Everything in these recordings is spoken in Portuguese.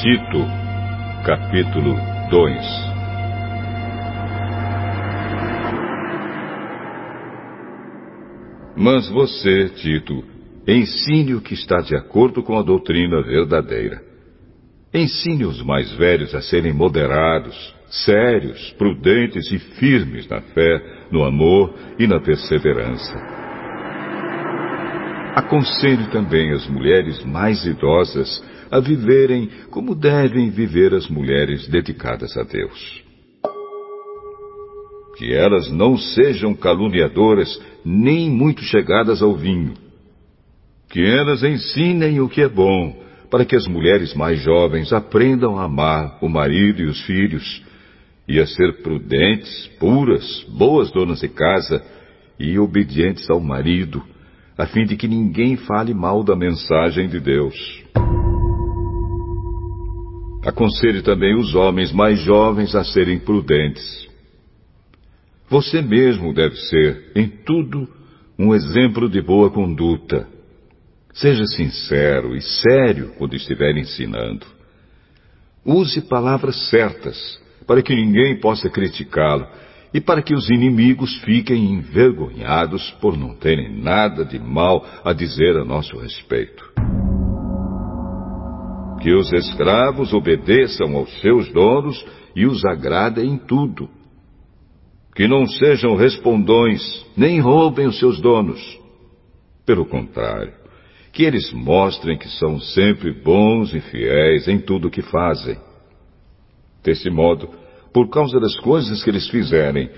Tito, capítulo 2 Mas você, Tito, ensine o que está de acordo com a doutrina verdadeira. Ensine os mais velhos a serem moderados, sérios, prudentes e firmes na fé, no amor e na perseverança. Aconselhe também as mulheres mais idosas a viverem como devem viver as mulheres dedicadas a Deus. Que elas não sejam caluniadoras nem muito chegadas ao vinho. Que elas ensinem o que é bom, para que as mulheres mais jovens aprendam a amar o marido e os filhos, e a ser prudentes, puras, boas donas de casa e obedientes ao marido, a fim de que ninguém fale mal da mensagem de Deus. Aconselhe também os homens mais jovens a serem prudentes. Você mesmo deve ser, em tudo, um exemplo de boa conduta. Seja sincero e sério quando estiver ensinando. Use palavras certas, para que ninguém possa criticá-lo e para que os inimigos fiquem envergonhados por não terem nada de mal a dizer a nosso respeito que os escravos obedeçam aos seus donos e os agradem em tudo. Que não sejam respondões, nem roubem os seus donos. Pelo contrário, que eles mostrem que são sempre bons e fiéis em tudo o que fazem. Desse modo, por causa das coisas que eles fizerem,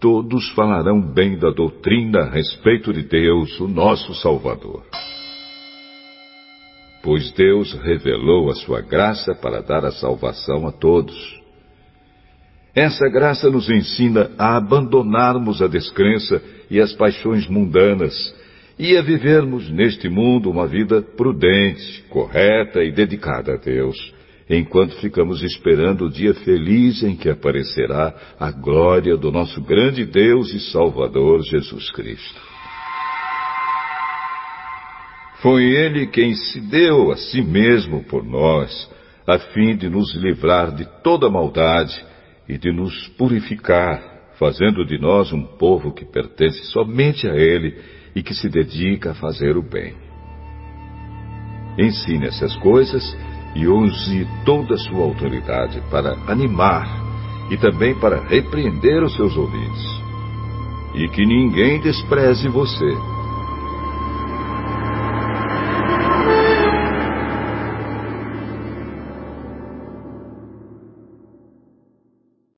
todos falarão bem da doutrina a respeito de Deus, o nosso Salvador pois Deus revelou a sua graça para dar a salvação a todos. Essa graça nos ensina a abandonarmos a descrença e as paixões mundanas e a vivermos neste mundo uma vida prudente, correta e dedicada a Deus, enquanto ficamos esperando o dia feliz em que aparecerá a glória do nosso grande Deus e Salvador Jesus Cristo. Foi Ele quem se deu a si mesmo por nós, a fim de nos livrar de toda maldade e de nos purificar, fazendo de nós um povo que pertence somente a Ele e que se dedica a fazer o bem. Ensine essas coisas e use toda a sua autoridade para animar e também para repreender os seus ouvintes. E que ninguém despreze você